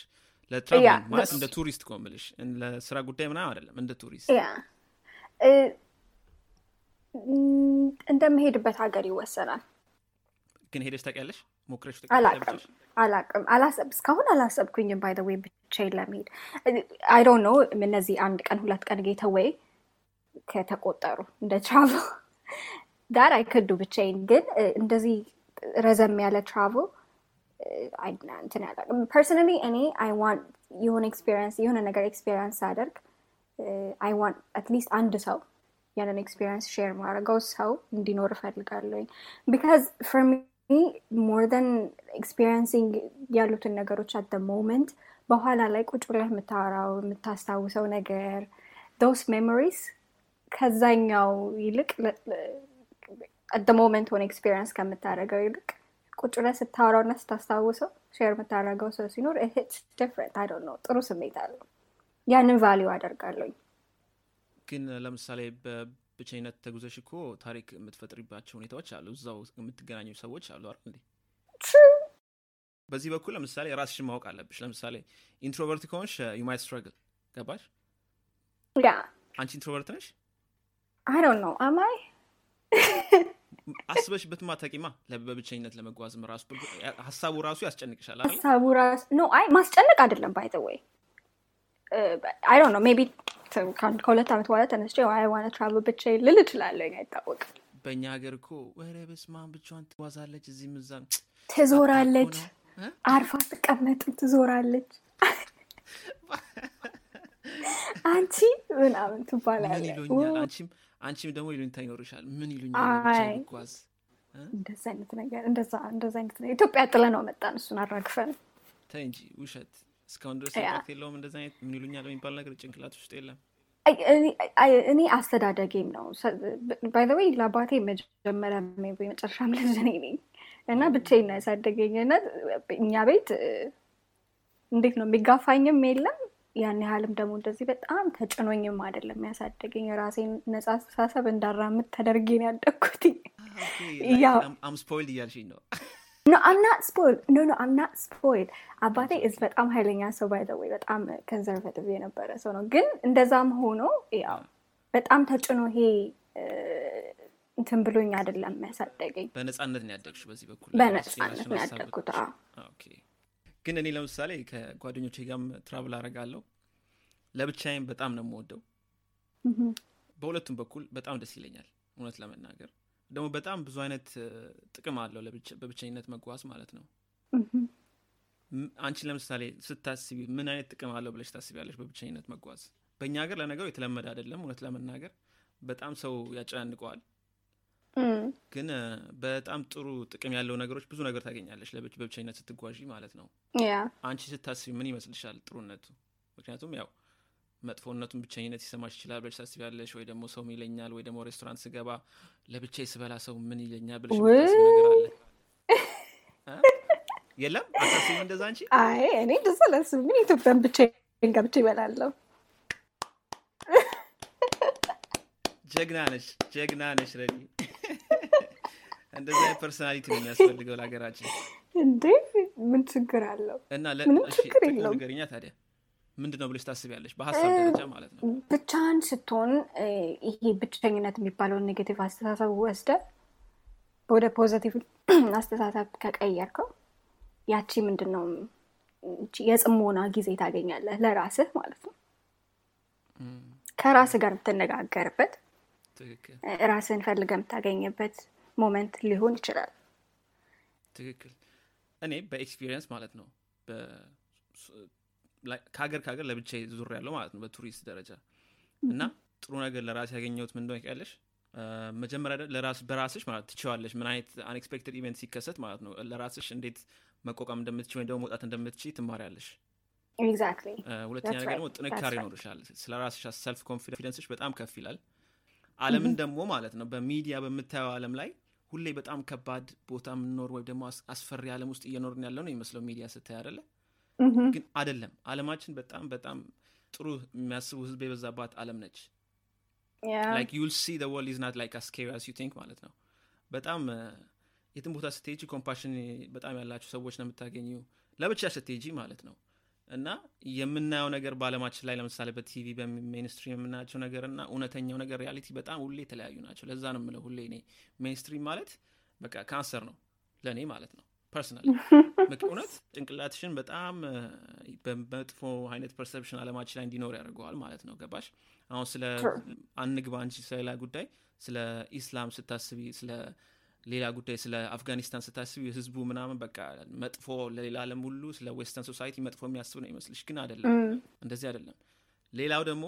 ለ traveling ማለት እንደ ቱሪስት እኮ የምልሽ። ለስራ ጉዳይ ምናምን አይደለም እንደ ቱሪስት። እንደምሄድበት ሀገር ይወሰናል። ግን ሄደሽ ታውቂያለሽ ሞክረሽ አላቅም አላቅም አላሰብ እስካሁን አላሰብኩኝም። ባይ ወይ ብቻዬን ለመሄድ። አይ ዶንት ኖ እነዚህ አንድ ቀን ሁለት ቀን ጌተወይ ከተቆጠሩ እንደ ትራቭል ዳር አይከዱ ብቻዬን። ግን እንደዚህ ረዘም ያለ ትራቭል እንትን ያላቅም ፐርሰናሊ እኔ አይ ዋንት የሆነ ኤክስፔሪንስ የሆነ ነገር ኤክስፔሪንስ ሳደርግ I want at least አንድ ሰው ያንን experience share ማድረገው ሰው እንዲኖር እፈልጋለሁ because for me more than experiencing ያሉትን ነገሮች at moment በኋላ ላይ ቁጭ ብለህ የምታወራው የምታስታውሰው ነገር those memories ከዛኛው ይልቅ at moment ሆነ experience ከምታደርገው ይልቅ ቁጭ ብለህ ስታወራው እና ስታስታውሰው share የምታደርገው ሰው ሲኖር it's different I know ጥሩ ስሜት አለው። ያንን value አደርጋለኝ ግን ለምሳሌ በብቸኝነት ተጉዘሽ እኮ ታሪክ የምትፈጥሪባቸው ሁኔታዎች አሉ። እዛው የምትገናኙ ሰዎች አሉ አይደል እንዴ? በዚህ በኩል ለምሳሌ ራስሽን ማወቅ አለብሽ። ለምሳሌ introvert ከሆንሽ you might struggle ገባሽ? ያ አንቺ introvert ነሽ? I don't know am I አስበሽበት ማታቂማ በብቸኝነት ለመጓዝም ራሱ ሀሳቡ ራሱ ያስጨንቅሻል ሀሳቡ ራስ no አይ ማስጨነቅ አይደለም by the way I don't know maybe ከሁለት ዓመት በኋላ ተነስቼ I wanna travel ብቻዬን ልል እችላለሁ። አይታወቅም። በእኛ ሀገር እኮ ወረ በስማን ብቻዋን ትጓዛለች እዚህም እዛም <tsk> ትዞራለች? አርፋ ትቀመጥም ትዞራለች። <laughs> አንቺ ምናምን ምን ትባላለ ይሉኛል አንቺም ደግሞ ይሉኝታ ይኖርሻል። ምን ይሉኛል? ጓዝ እንደዛ አይነት ነገር እንደዛ እንደዛ አይነት ኢትዮጵያ ጥለ ነው መጣን። እሱን አራግፈን። ተይ እንጂ ውሸት እስካሁን ድረስ impact የለውም እንደዚ አይነት ምን ይሉኛል የሚባል ነገር ጭንቅላት ውስጥ የለም። እኔ- አስተዳደጌም ነው። by the way ለአባቴ መጀመሪያ maybe መጨረሻም ልጅ እኔ ነኝ። እና ብቻዬን ነው ያሳደገኝ። እና እኛ ቤት እንዴት ነው የሚጋፋኝም የለም። ያን ያህልም ደግሞ እንደዚህ በጣም ተጭኖኝም አይደለም ያሳደገኝ። የራሴን ነጻ አስተሳሰብ እንዳራምድ ተደርጌ ነው ያደግኩት ያው- I'm spoiled እያልሽኝ ነው no I'm not spoiled no no I'm not spoiled አባቴ እዝ በጣም ኃይለኛ ሰው by the way በጣም conservative የነበረ ሰው ነው። ግን እንደዛም ሆኖ ያው በጣም ተጭኖ ይሄ እንትን ብሎኝ አይደለም ያሳደገኝ። በነጻነት ነው ያደግሽ በዚህ በኩል? የራስሽን ነው ያደግኩት። ግን እኔ ለምሳሌ ከጓደኞቼ ጋርም travel አረጋለሁ ለብቻዬም በጣም ነው የምወደው። በሁለቱም በኩል በጣም ደስ ይለኛል። እውነት ለመናገር ደግሞ በጣም ብዙ አይነት ጥቅም አለው በብቸኝነት መጓዝ ማለት ነው። አንቺ ለምሳሌ ስታስቢ ምን አይነት ጥቅም አለው ብለሽ ታስቢያለሽ በብቸኝነት መጓዝ? በእኛ ሀገር ለነገሩ የተለመደ አይደለም እውነት ለመናገር በጣም ሰው ያጨናንቀዋል። ግን በጣም ጥሩ ጥቅም ያለው ነገሮች ብዙ ነገር ታገኛለሽ ለብቻ- በብቸኝነት ስትጓዢ ማለት ነው። አንቺ ስታስቢ ምን ይመስልሻል ጥሩነቱ? ምክንያቱም ያው መጥፎነቱን ብቸኝነት ይሰማሽ ይችላል ብለሽ ታስቢያለሽ ወይ ደግሞ ሰው ይለኛል ወይ ደግሞ ሬስቶራንት ስገባ ለብቻ ስበላ ሰው ምን ይለኛል ብለሽ ነገር አለ? የለም አታስቢም እንደዛ አንቺ አይ እኔ እንደዛ አላስብም። ምን ኢትዮጵያን ብቻ ገብቼ ይበላለሁ። ጀግና ነሽ ጀግና ነሽ ረዲ እንደዚህ አይነት personality ነው የሚያስፈልገው ለሀገራችን እንዴ ምን ችግር አለው? እና ምንም ችግር የለውም። ታዲያ ምንድን ነው ብለሽ ታስቢያለሽ? በሀሳብ ደረጃ ማለት ነው። ብቻህን ስትሆን ይሄ ብቸኝነት የሚባለውን negative አስተሳሰብ ወስደ ወደ positive አስተሳሰብ ከቀየርከው ያቺ ምንድን ነው የጽሞና ጊዜ ታገኛለህ ለራስህ ማለት ነው። ከራስህ ጋር የምትነጋገርበት ራስህን ፈልገህ የምታገኝበት moment ሊሆን ይችላል። ትክክል። እኔ በ experience ማለት ነው ከሀገር ከሀገር ለብቻ ዙር ያለው ማለት ነው በቱሪስት ደረጃ። እና ጥሩ ነገር ለራስ ያገኘሁት ምን እንደሆነ ያለሽ መጀመሪያ ለራስ በራስሽ ማለት ትችዋለሽ ምን አይነት unexpected event ሲከሰት ማለት ነው። ለራስሽ እንዴት መቋቋም እንደምትች ወይም ደግሞ መውጣት እንደምትች ትማሪያለሽ። ሁለተኛ ነገር ደግሞ. ጥንካሬ. ይኖርሻል። ስለ ራስሽ self confidence ሽ በጣም ከፍ ይላል። አለምን ደግሞ ማለት ነው በሚዲያ በምታየው አለም ላይ ሁሌ በጣም ከባድ ቦታ የምንኖር ወይም ደግሞ አስ- አስፈሪ አለም ውስጥ እየኖርን ያለው ነው የሚመስለው ሚዲያ ስታይ አደለ ግን አደለም አለማችን በጣም በጣም ጥሩ የሚያስቡ ህዝብ የበዛባት አለም ነች። like you'll see think ማለት ነው። በጣም የትም ቦታ ስትሄጂ compassion በጣም ያላቸው ሰዎች ነው የምታገኙ። ለብቻ ስትሄጂ ማለት ነው። እና የምናየው ነገር በአለማችን ላይ ለምሳሌ በቲቪ በ mainstream የምናያቸው ነገር እና እውነተኛው ነገር reality በጣም ሁሌ የተለያዩ ናቸው። ለዛ ነው የምለው ሁሌ እኔ። mainstream ማለት በቃ ካንሰር ነው ለእኔ ማለት ነው personal <laughs> እውነት ጭንቅላትሽን በጣም በመጥፎ አይነት perception አለማችን ላይ እንዲኖር ያደርገዋል ማለት ነው። ገባሽ? አሁን ስለ. አንግባ አንቺ ስለሌላ ጉዳይ ስለ ኢስላም ስታስቢ ስለ ሌላ ጉዳይ ስለ አፍጋኒስታን ስታስቢ ህዝቡ ምናምን በቃ መጥፎ ለሌላ አለም ሁሉ ስለ western society መጥፎ የሚያስብ ነው ይመስልሽ ግን አይደለም። እንደዚህ አይደለም። ሌላው ደግሞ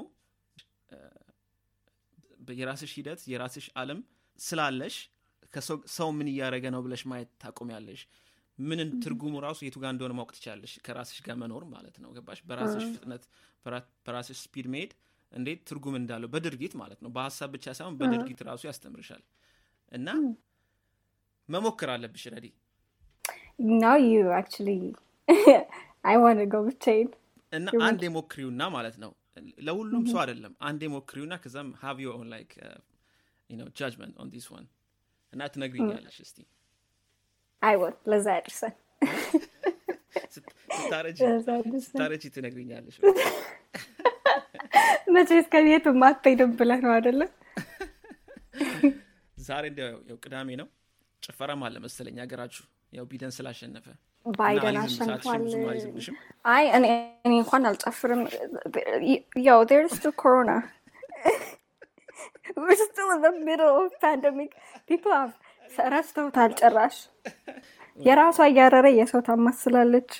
የራስሽ ሂደት የራስሽ አለም ስላለሽ ሰው ምን እያደረገ ነው ብለሽ ማየት ታቆሚያለሽ ምን ትርጉሙ ራሱ የቱ ጋር እንደሆነ ማወቅ ትችላለሽ። ከራስሽ ጋር መኖር ማለት ነው። ገባሽ? በራስሽ ፍጥነት በራ- በራስሽ speed መሄድ እንዴት ትርጉም እንዳለው በድርጊት ማለት ነው። በሀሳብ ብቻ ሳይሆን በድርጊት ራሱ ያስተምርሻል። እና መሞክር አለብሽ። ረዲ now you actually I wanna go ብቻዬን እና አንድ ሞክሪውና ማለት ነው። ለሁሉም ሰው አይደለም። አንዴ ሞክሪውና ከዛም have your own like judgement on this one እና ትነግሪኛለሽ እስቲ አይ ወን ለዛ ያድርሰን ስት- ስታረጂ ትነግሪኛለሽ መቼስ ከቤቱ ማትሄድም ብለህ ነው አይደለም ዛሬ እንደ ያው ቅዳሜ ነው። ጭፈራም አለ መሰለኝ ሀገራችሁ። ያው ባይደን ስላሸነፈ ባይደን አሸንፏል። አይ እኔ እንኳን አልጨፍርም። ያው there's still ኮሮና We're still ረስተውታል ጭራሽ የራሷ እያረረ የሰው ታማስላለች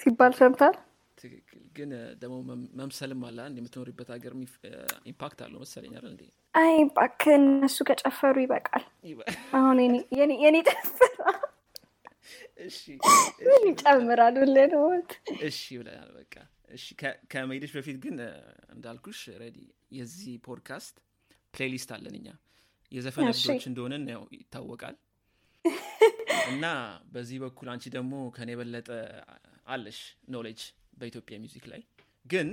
ሲባል ሰምታል። ትክክል ግን ደግሞ መም- መምሰልም አለ የምትኖሪበት ሀገር impact አለው መሰለኝ አይደል እንዴ አይ እባክህ እነሱ ከጨፈሩ ይበቃል። አሁን የኔ- ጨፈራ <laughs> ምን ይጨምራል ነው? እሺ ብለናል በቃ እሺ ከመሄድሽ በፊት ግን እንዳልኩሽ ሬዲ የዚህ ፖድካስት playlist አለን እኛ የዘፈን እሺ። እብዶች እንደሆነን ያው ይታወቃል። <laughs> እና በዚህ በኩል አንቺ ደግሞ ከኔ የበለጠ አለሽ knowledge በኢትዮጵያ music ላይ። ግን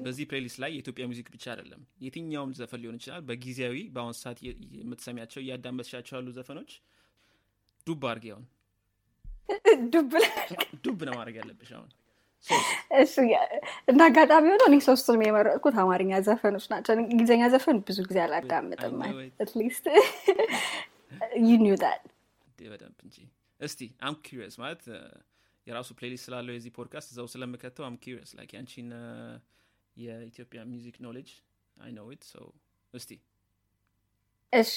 በዚህ playlist ላይ የኢትዮጵያ music ብቻ አይደለም። የትኛውም ዘፈን ሊሆን ይችላል። በጊዜያዊ በአሁን ሰዓት የምትሰሚያቸው እያዳመጥሻቸው ያሉ ዘፈኖች ዱብ አድርጌ አሁን። <laughs> ዱብ ነው ማድረግ ያለብሽ አሁን ያ- እንደ አጋጣሚ ሆኖ እኔ ሶስቱንም የመረጥኩት አማርኛ ዘፈኖች ናቸው። እንግሊዝኛ ዘፈን ብዙ ጊዜ አላዳምጥም።. at least <laughs> እንዴ በደንብ እንጂ እስቲ I'm curious ማለት የራሱ playlist ስላለው የዚህ ፖድካስት እዛው ስለምከተው I'm curious like ያንቺን የኢትዮጵያ music knowledge I know it so እስቲ እሺ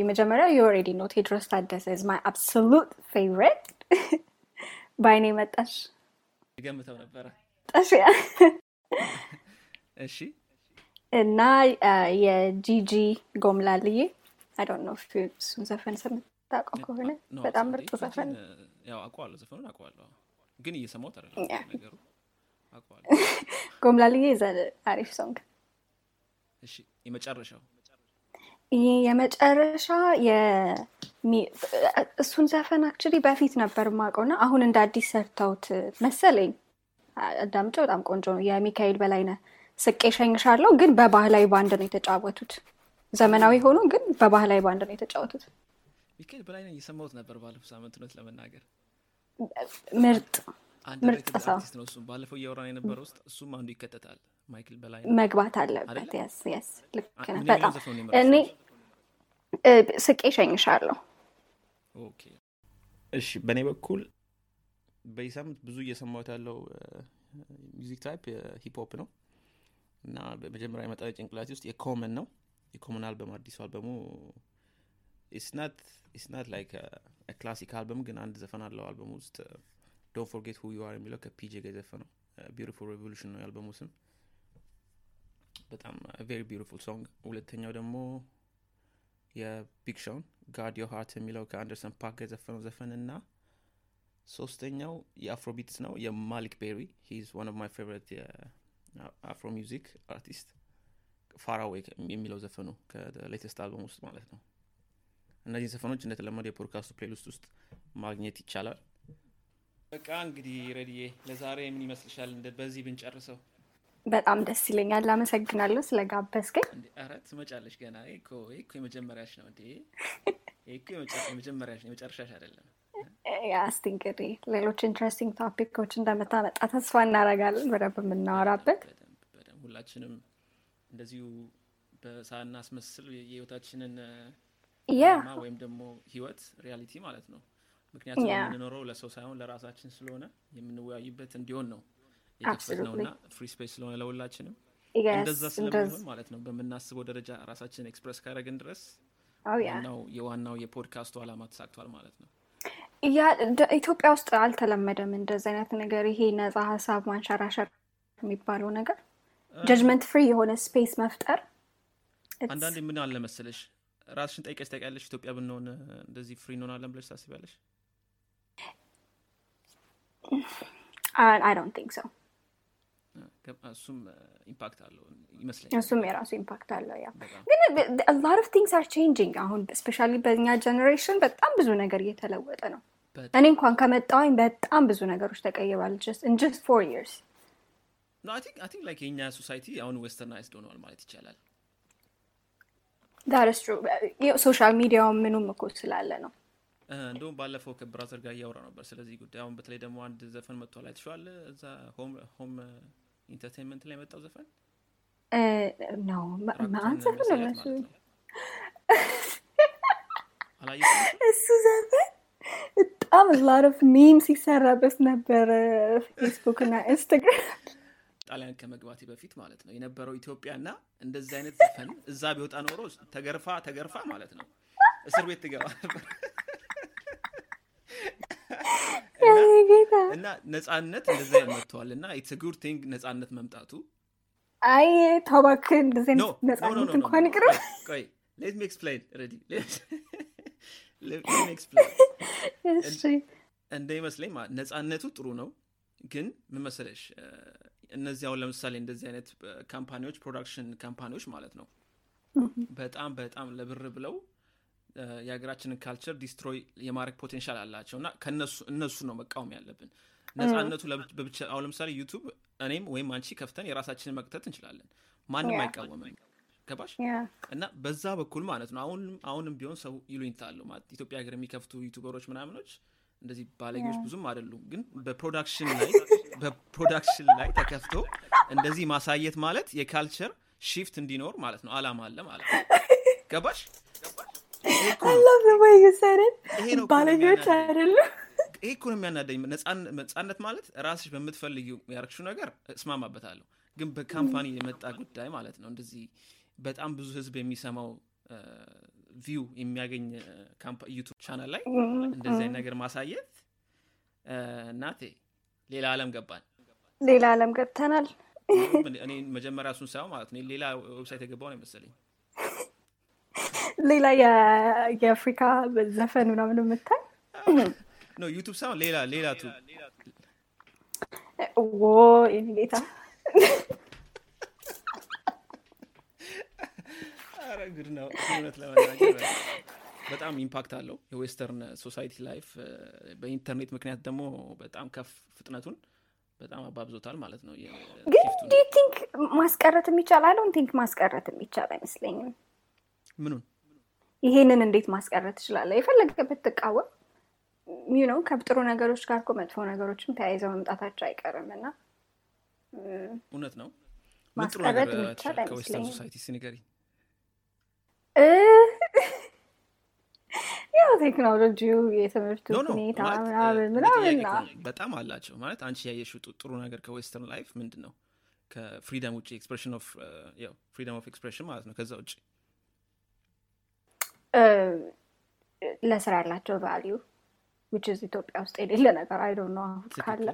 የመጀመሪያው already know ቴድሮስ ታደሰ is my absolute favorite <laughs> በአይኔ መጣሽ ገምተው ነበረ። ጠሽ እሺ። እና የጂጂ ጎምላልዬ I don't know እሱን ዘፈን ስምታውቀው ከሆነ በጣም ምርጥ ዘፈን። ያው አውቀዋለሁ ዘፈኑን አውቀዋለሁ። ግን እየሰማሁት አይደለም. ነገሩ። አውቀዋለሁ። <laughs> ጎምላልዬ the አሪፍ song እሺ የመጨረሻው? ይሄ የመጨረሻ እሱን ዘፈን actually በፊት ነበር የማውቀው እና አሁን እንደ አዲስ ሰርተውት መሰለኝ። አዳምጬው በጣም ቆንጆ ነው። የሚካኤል በላይነህ ስቄ ሸኝሻለሁ፣ ግን በባህላዊ ባንድ ነው የተጫወቱት። ዘመናዊ ሆኖ ግን በባህላዊ ባንድ ነው የተጫወቱት። ሚካኤል በላይ ነው እየሰማሁት ነበር ባለፈው ሳምንት እውነት ለመናገር ምርጥ ምርጥ ሰው ነው እሱም ባለፈው እያወራን የነበረው ውስጥ እሱም አንዱ ይከተታል ማይክል በላይ መግባት አለበት።? yes yes ልክ ነህ በጣም? እኔ ስቄ ሸኝሻለሁ እሺ በእኔ በኩል በዚህ ሳምንት ብዙ እየሰማሁት ያለው music type hip hop ነው። እና በመጀመሪያ የመጣ ጭንቅላቴ ውስጥ የ Common ነው። የ Common album አዲሱ አልበሙ it's not like classic album ግን አንድ ዘፈን አለው አልበሙ ውስጥ። Don't forget who you are የሚለው ከ PJ ጋር የዘፈነው። Beautiful Revolution ነው የአልበሙ ስም። በጣም very beautiful song ሁለተኛው ደግሞ የ Big Sean Guard Your Heart የሚለው ከ Anderson Paak የዘፈነው ዘፈን እና ሶስተኛው የ Afrobeats ነው የ Maleek Berry። He's one of my favorite የ Afro music artist። Far Away የሚለው ዘፈኑ ከ latest album ውስጥ ማለት ነው። እነዚህ ዘፈኖች እንደተለመደ የፖድካስቱ playlist ውስጥ ማግኘት ይቻላል። በቃ እንግዲህ ረድዬ ለዛሬ ምን ይመስልሻል? በዚህ ብንጨርሰው በጣም ደስ ይለኛል። አመሰግናለሁ ስለጋበዝከኝ። ኧረ ትመጫለሽ ገና እኮ የመጀመሪያሽ ነው እንዴ እኮ የመጀመሪያሽ የመጨረሻሽ አይደለም እስቲ እንግዲህ ሌሎች interesting topic ኦች እንደምታመጣ ተስፋ እናደርጋለን በደንብ የምናወራበት። በደንብ ሁላችንም እንደዚሁ በሳናስመስል የህይወታችንን ወይም ደግሞ ህይወት reality ማለት ነው ምክንያቱም. የምንኖረው ለሰው ሳይሆን ለራሳችን ስለሆነ የምንወያይበት እንዲሆን ነው የከፈትነው እና free space ስለሆነ ለሁላችንም እንደዛ ስለሚሆን ማለት ነው። በምናስበው ደረጃ ራሳችን express ካደረግን ድረስ ዋናው የዋናው የፖድካስቱ ዓላማ ተሳክቷል ማለት ነው። ኢትዮጵያ ውስጥ አልተለመደም እንደዚ አይነት ነገር። ይሄ ነጻ ሀሳብ ማንሸራሸር የሚባለው ነገር? judgment free የሆነ space መፍጠር? አንዳንዴ ምን አለ መሰለሽ? ራስሽን ጠይቀሽ ታውቂያለሽ ኢትዮጵያ ብንሆን እንደዚህ free እንሆናለን ብለሽ ታስቢያለሽ? Think so። ገባ- እሱም impact አለው ይመስለኛል እሱም የራሱ impact አለው። ያ ግን of things are changing አሁን specially በእኛ generation በጣም ብዙ ነገር እየተለወጠ ነው። እኔ እንኳን ከመጣሁኝ በጣም ብዙ ነገሮች ተቀይሯል። just in just four years no I think I think like የኛ society አሁን westernized ሆነዋል ማለት ይቻላል that is true ሶሻል ሚዲያው ምኑም እኮ ስላለ ነው። እንደውም ባለፈው ከ brother ጋር እያወራ ነበር ስለዚህ ጉዳይ። አሁን በተለይ ደግሞ አንድ ዘፈን መጥቷል አይተሽዋል? እዛ Hope Entertainment ላይ የመጣው ዘፈን? ነው። ነው እሱ? ዘፈን በጣም of memes ሲሰራበት ነበር ፌስቡክ እና ኢንስታግራም። ጣሊያን ከመግባቴ በፊት ማለት ነው የነበረው ኢትዮጵያ እና እንደዚህ አይነት <laughs> ዘፈን እዛ ቢወጣ ኖሮ ተገርፋ ተገርፋ ማለት ነው። እስር ቤት ትገባ ነበር <laughs> እና ነጻነት እንደዛ መጥተዋል እና it's good thing ነጻነት መምጣቱ። አይ no አይነት ነጻነት እንኳን ይቅርብ። ቆይ let me explain ረዲ እንደ ይመስለኝ ነጻነቱ ጥሩ ነው። ግን ምን መሰለሽ እነዚህ አሁን ለምሳሌ እንደዚህ አይነት company ዎች production company ዎች ማለት ነው። በጣም በጣም ለብር ብለው የሀገራችንን culture destroy የማድረግ potential አላቸው እና ከነሱ እነሱ ነው መቃወም ያለብን። ነጻነቱ ለብ- በብቻ አሁን ለምሳሌ ዩቱብ እኔም ወይም አንቺ ከፍተን የራሳችንን መቅተት እንችላለን። ማንም. አይቃወምም። ገባሽ? እና በዛ በኩል ማለት ነው አሁንም አሁንም ቢሆን ሰው ይሉኝታ አለው ማለት ኢትዮጵያ ሀገር የሚከፍቱ ዩቱበሮች ምናምኖች እንደዚህ ባለጌዎች. ብዙም አይደሉም። ግን በ production ላይ <laughs> በ production ላይ ተከፍቶ እንደዚህ ማሳየት ማለት የ culture shift እንዲኖር ማለት ነው። አላማ አለ ማለት ነው። ገባሽ I love the way you said it. አይደሉም። ይሄ እኮ ነው የሚያናደኝ። ነጻነት ማለት ራስሽ በምትፈልጊው ያርግሽው ነገር እስማማበታለሁ። ግን በ company የመጣ ጉዳይ ማለት ነው። እንደዚህ በጣም ብዙ ህዝብ የሚሰማው view የሚያገኝ ዩቱብ ቻናል ላይ እንደዚህ አይነት ነገር ማሳየት እናቴ ሌላ ዓለም ገባን። ሌላ ዓለም ገብተናል። እኔ መጀመሪያ እሱን ሳይሆን ማለት ነው። ሌላ website የገባው ነው የመሰለኝ ሌላ የአፍሪካ ዘፈን ምናምን የምታይ? No ዩቱብ ሳይሆን ሌላ ሌላ ቱ ዎ ጌታ። ኧረ ጉድ ነው። እውነት ለመናገር በጣም impact አለው የ western society life። በኢንተርኔት ምክንያት ደግሞ በጣም ከፍ ፍጥነቱን በጣም አባብዞታል ማለት ነው ግን think ማስቀረት የሚቻል I don't think ማስቀረት የሚቻል አይመስለኝም። ምኑን ይሄንን እንዴት ማስቀረት ትችላለህ? የፈለገበት ትቃወም ዩ ነው ከጥሩ ነገሮች ጋር እኮ መጥፎ ነገሮችም ተያይዘው መምጣታቸው አይቀርም እና እውነት ነው? ማስቀረት የሚቻል ከዌስተርን አይመስለኝም። ሶሳይቲ ሲንገሪ ያው ቴክኖሎጂው ኖ ሁኔታ ምናምን ምናምን በጣም አላቸው። ማለት አንቺ ያየሽው ጥሩ ነገር ከዌስተርን ላይፍ ምንድን ነው ከፍሪደም ውጭ ኤክስፕሬሽን ኦፍ freedom of expression ማለት ነው ከዛ ውጭ ለስራ ያላቸው value which is ኢትዮጵያ ውስጥ የሌለ ነገር I don't know አሁን ካለ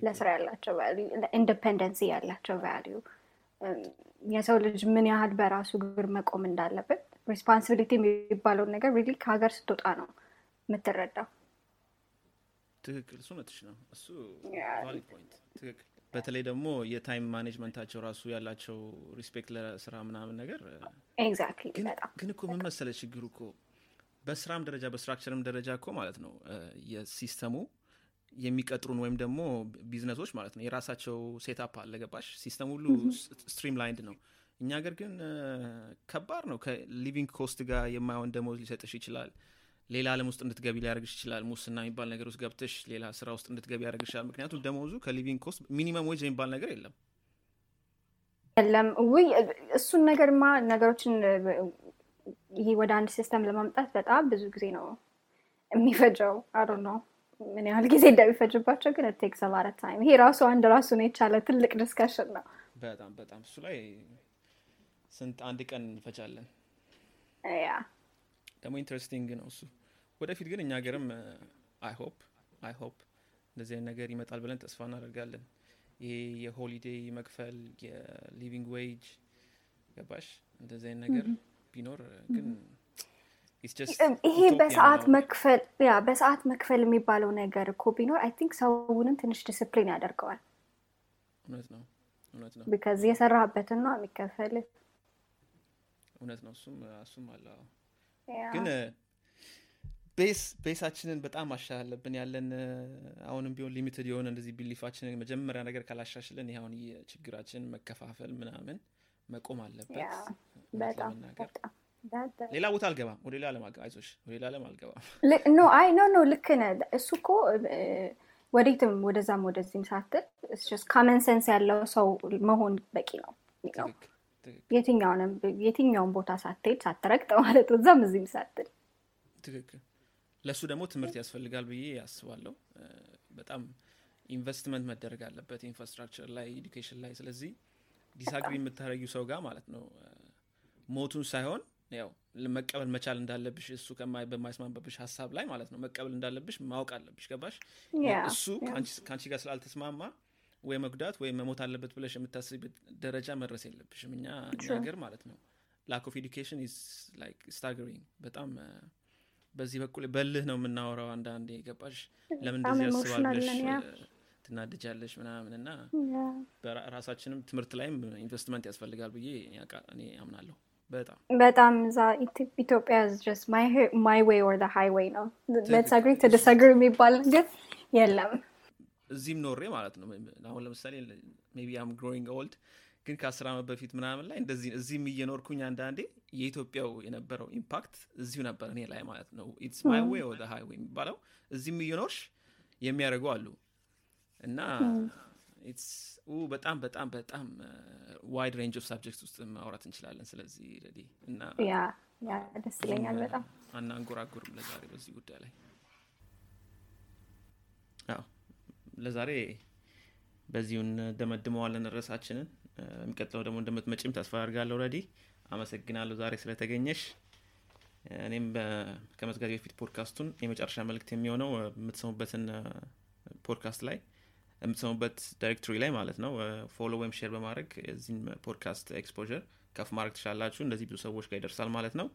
ለስራ ያላቸው value independency ያላቸው value የሰው ልጅ ምን ያህል በራሱ እግር መቆም እንዳለበት responsibility የሚባለውን ነገር really ከሀገር ስትወጣ ነው የምትረዳው። ትክክል እሱ ነው። እሱ Yeah. Valid point ትክክል በተለይ ደግሞ የ time management ኣቸው ራሱ ያላቸው respect ለስራ ምናምን ነገር ግን እኮ ምን መሰለ ችግሩ እኮ በስራም ደረጃ በ structure ም ደረጃ እኮ ማለት ነው የ system ኡ የሚቀጥሩን ወይም ደግሞ ቢዝነሶች ማለት ነው የራሳቸው setup አለ ገባሽ? system ሁሉ streamlined ነው። እኛ ሀገር ግን ከባድ ነው ከ living cost ጋር የማይሆን ደሞዝ ሊሰጥሽ ይችላል ሌላ ዓለም ውስጥ እንድትገቢ ሊያደርግሽ ይችላል። ሙስና የሚባል ነገር ውስጥ ገብተሽ ሌላ ስራ ውስጥ እንድትገቢ ያደርግሻል ምክንያቱም ደሞዙ ከ living cost minimum wage የሚባል ነገር የለም። የለም። ውይ እሱን ነገርማ ነገሮችን ይሄ ወደ አንድ system ለማምጣት በጣም ብዙ ጊዜ ነው የሚፈጀው። I don't know ምን ያህል ጊዜ እንደሚፈጅባቸው ግን takes a lot of time ይሄ ራሱ አንድ ራሱን የቻለ ትልቅ discussion ነው። በጣም በጣም እሱ ላይ ስንት አንድ ቀን እንፈጃለን። ያ ደግሞ interesting ነው እሱ ወደፊት ግን እኛ ሀገርም I hope I hope እንደዚህ አይነት ነገር ይመጣል ብለን ተስፋ እናደርጋለን። ይሄ የ holiday መክፈል የ living wage ገባሽ? እንደዚህ አይነት ነገር ቢኖር ግን it's just ይሄ በሰዓት መክፈል yeah በሰዓት መክፈል የሚባለው ነገር እኮ ቢኖር I think ሰውንም ትንሽ ዲስፕሊን ያደርገዋል። እውነት ነው እውነት ነው። Because የሰራህበትን ነው የሚከፈል እውነት ነው እሱም እሱም አለ። ግን base base ኣችንን በጣም ማሻል አለብን። ያለን አሁንም ቢሆን limited የሆነ እንደዚህ belief ኣችንን መጀመሪያ ነገር ካላሻሻልን ይህ አሁን የችግራችን መከፋፈል ምናምን መቆም አለበት ለመናገር። ሌላ ቦታ አልገባም። ወደ ሌላ አልገ- አይዞሽ ወደ ሌላ ዓለም አልገባም። ኖ አይ ኖ ኖ ልክ እሱ እኮ ወዴትም ወደዛም ወደዚህም ሳትል common sense ያለው ሰው መሆን በቂ ነው። የትኛውንም የትኛውን ቦታ ሳትሄድ ሳትረግጥ ማለት ነው። እዛም እዚህም ሳትል። ትክክል ለእሱ ደግሞ ትምህርት ያስፈልጋል ብዬ አስባለሁ በጣም ኢንቨስትመንት መደረግ አለበት infrastructure ላይ education ላይ። ስለዚህ disagree የምታደረጊው ሰው ጋር ማለት ነው። ሞቱን ሳይሆን ያው መቀበል መቻል እንዳለብሽ እሱ በማይስማማብሽ ሀሳብ ላይ ማለት ነው መቀበል እንዳለብሽ ማወቅ አለብሽ። ገባሽ? እሱ ከአንቺ- ጋር ስላልተስማማ ወይ መጉዳት ወይ መሞት አለበት ብለሽ የምታስብበት ደረጃ መድረስ የለብሽም። እኛ. ሀገር ማለት ነው። lack of education is like staggering በጣም በዚህ በኩል በልህ ነው የምናወራው አንዳንዴ ገባሽ ለምን እንደዚህ ትናደጃለሽ ምናምን እና yeah። በራሳችንም ትምህርት ላይም ኢንቨስትመንት ያስፈልጋል ብዬ እኔ አምናለሁ በጣም በጣም እዛ ኢትዮጵያ my way or highway ነው ሌትስ ትክክል። agree to disagree የሚባል ነገር የለም። እዚህም ኖሬ ማለት ነው አሁን ለምሳሌ maybe I'm growing old ግን ከአስር ዓመት በፊት ምናምን ላይ እንደዚህ እዚህም እየኖርኩኝ አንዳንዴ የኢትዮጵያው የነበረው impact እዚሁ ነበር እኔ ላይ ማለት ነው። It's my way or the highway የሚባለው እዚህም እየኖርሽ የሚያደርጉ አሉ። እና በጣም በጣም በጣም wide range of subject ውስጥ ማውራት እንችላለን ስለዚህ ready እና ደስ ይለኛል በጣም። አናንጎራጉርም ለዛሬ በዚህ ጉዳይ ላይ። ለዛሬ በዚሁ እንደመድመዋለን ርዕሳችንን የሚቀጥለው ደግሞ እንደምትመጪም ተስፋ አድርጋለሁ ረዲ አመሰግናለሁ ዛሬ ስለተገኘሽ። እኔም ከመዝጋቢ በፊት ፖድካስቱን የመጨረሻ መልእክት የሚሆነው የምትሰሙበትን ፖድካስት ላይ የምትሰሙበት directory ላይ ማለት ነው። follow ወይም share በማድረግ የዚህን ፖድካስት exposure ከፍ ማድረግ ትችላላችሁ። እንደዚህ ብዙ ሰዎች ጋር ይደርሳል ማለት ነው።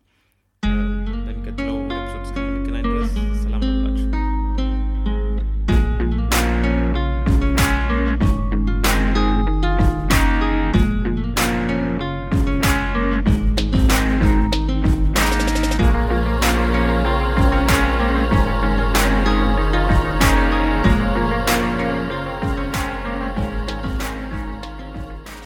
በሚቀጥለው